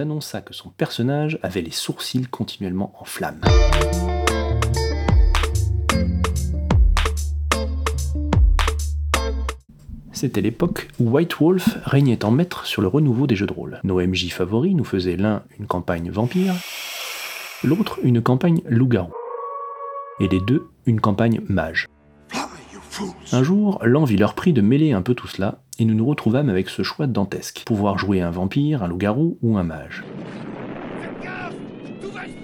annonça que son personnage avait les sourcils continuellement en flammes. C'était l'époque où White Wolf régnait en maître sur le renouveau des jeux de rôle. Nos MJ favoris nous faisaient l'un une campagne vampire, l'autre une campagne loup-garou, et les deux une campagne mage. Un jour, l'envie leur prit de mêler un peu tout cela, et nous nous retrouvâmes avec ce choix dantesque, pouvoir jouer un vampire, un loup-garou ou un mage.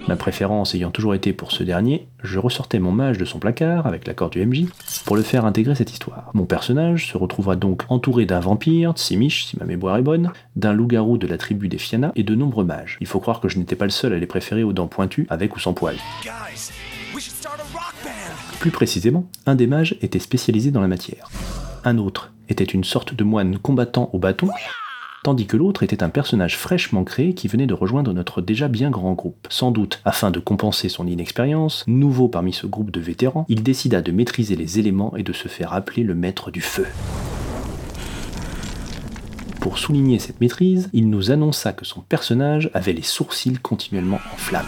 Ma préférence ayant toujours été pour ce dernier, je ressortais mon mage de son placard, avec l'accord du MJ, pour le faire intégrer cette histoire. Mon personnage se retrouvera donc entouré d'un vampire, Tsimish, si ma mémoire est bonne, d'un loup-garou de la tribu des Fianna et de nombreux mages. Il faut croire que je n'étais pas le seul à les préférer aux dents pointues, avec ou sans poils. Plus précisément, un des mages était spécialisé dans la matière. Un autre était une sorte de moine combattant au bâton, tandis que l'autre était un personnage fraîchement créé qui venait de rejoindre notre déjà bien grand groupe. Sans doute, afin de compenser son inexpérience, nouveau parmi ce groupe de vétérans, il décida de maîtriser les éléments et de se faire appeler le maître du feu. Pour souligner cette maîtrise, il nous annonça que son personnage avait les sourcils continuellement en flammes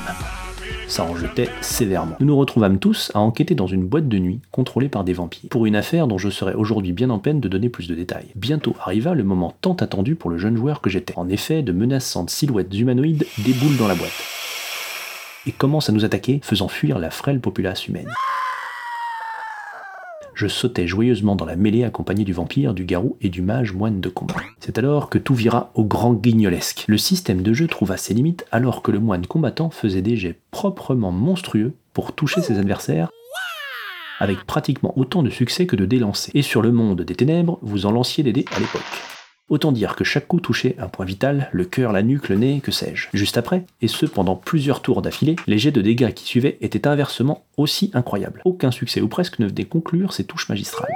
ça en jetait sévèrement. Nous nous retrouvâmes tous à enquêter dans une boîte de nuit contrôlée par des vampires, pour une affaire dont je serais aujourd'hui bien en peine de donner plus de détails. Bientôt arriva le moment tant attendu pour le jeune joueur que j'étais. En effet, de menaçantes silhouettes humanoïdes déboulent dans la boîte et commencent à nous attaquer, faisant fuir la frêle populace humaine je sautais joyeusement dans la mêlée accompagné du vampire, du garou et du mage moine de combat. C'est alors que tout vira au grand guignolesque. Le système de jeu trouva ses limites alors que le moine combattant faisait des jets proprement monstrueux pour toucher ses adversaires avec pratiquement autant de succès que de dés lancés. Et sur le monde des ténèbres, vous en lanciez des dés à l'époque. Autant dire que chaque coup touchait un point vital, le cœur, la nuque, le nez, que sais-je. Juste après, et ce pendant plusieurs tours d'affilée, les jets de dégâts qui suivaient étaient inversement aussi incroyables. Aucun succès ou presque ne venait conclure ces touches magistrales.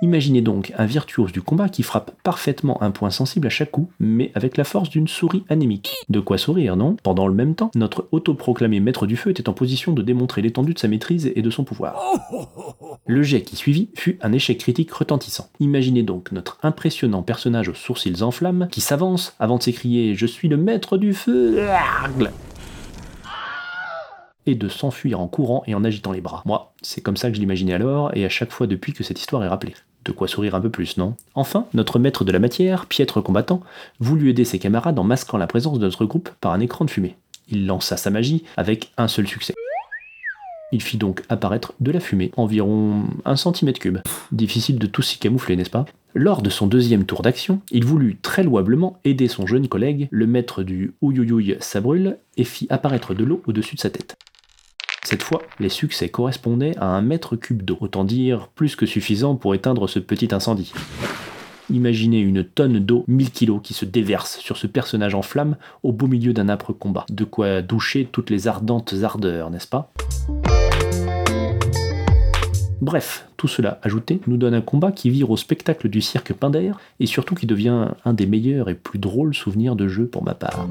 Imaginez donc un virtuose du combat qui frappe parfaitement un point sensible à chaque coup, mais avec la force d'une souris anémique. De quoi sourire, non? Pendant le même temps, notre autoproclamé maître du feu était en position de démontrer l'étendue de sa maîtrise et de son pouvoir. Le jet qui suivit fut un échec critique retentissant. Imaginez donc notre impressionnant personnage aux sourcils en flammes qui s'avance avant de s'écrier Je suis le maître du feu et de s'enfuir en courant et en agitant les bras. Moi, c'est comme ça que je l'imaginais alors, et à chaque fois depuis que cette histoire est rappelée. De quoi sourire un peu plus, non? Enfin, notre maître de la matière, piètre combattant, voulut aider ses camarades en masquant la présence de notre groupe par un écran de fumée. Il lança sa magie avec un seul succès. Il fit donc apparaître de la fumée, environ un centimètre cube. Difficile de tout s'y camoufler, n'est-ce pas? Lors de son deuxième tour d'action, il voulut très louablement aider son jeune collègue, le maître du Ouyouyouy Sabrul, et fit apparaître de l'eau au-dessus de sa tête. Cette fois, les succès correspondaient à un mètre cube d'eau, autant dire plus que suffisant pour éteindre ce petit incendie. Imaginez une tonne d'eau, 1000 kilos, qui se déverse sur ce personnage en flammes au beau milieu d'un âpre combat. De quoi doucher toutes les ardentes ardeurs, n'est-ce pas? Bref, tout cela ajouté nous donne un combat qui vire au spectacle du cirque Pinder et surtout qui devient un des meilleurs et plus drôles souvenirs de jeu pour ma part.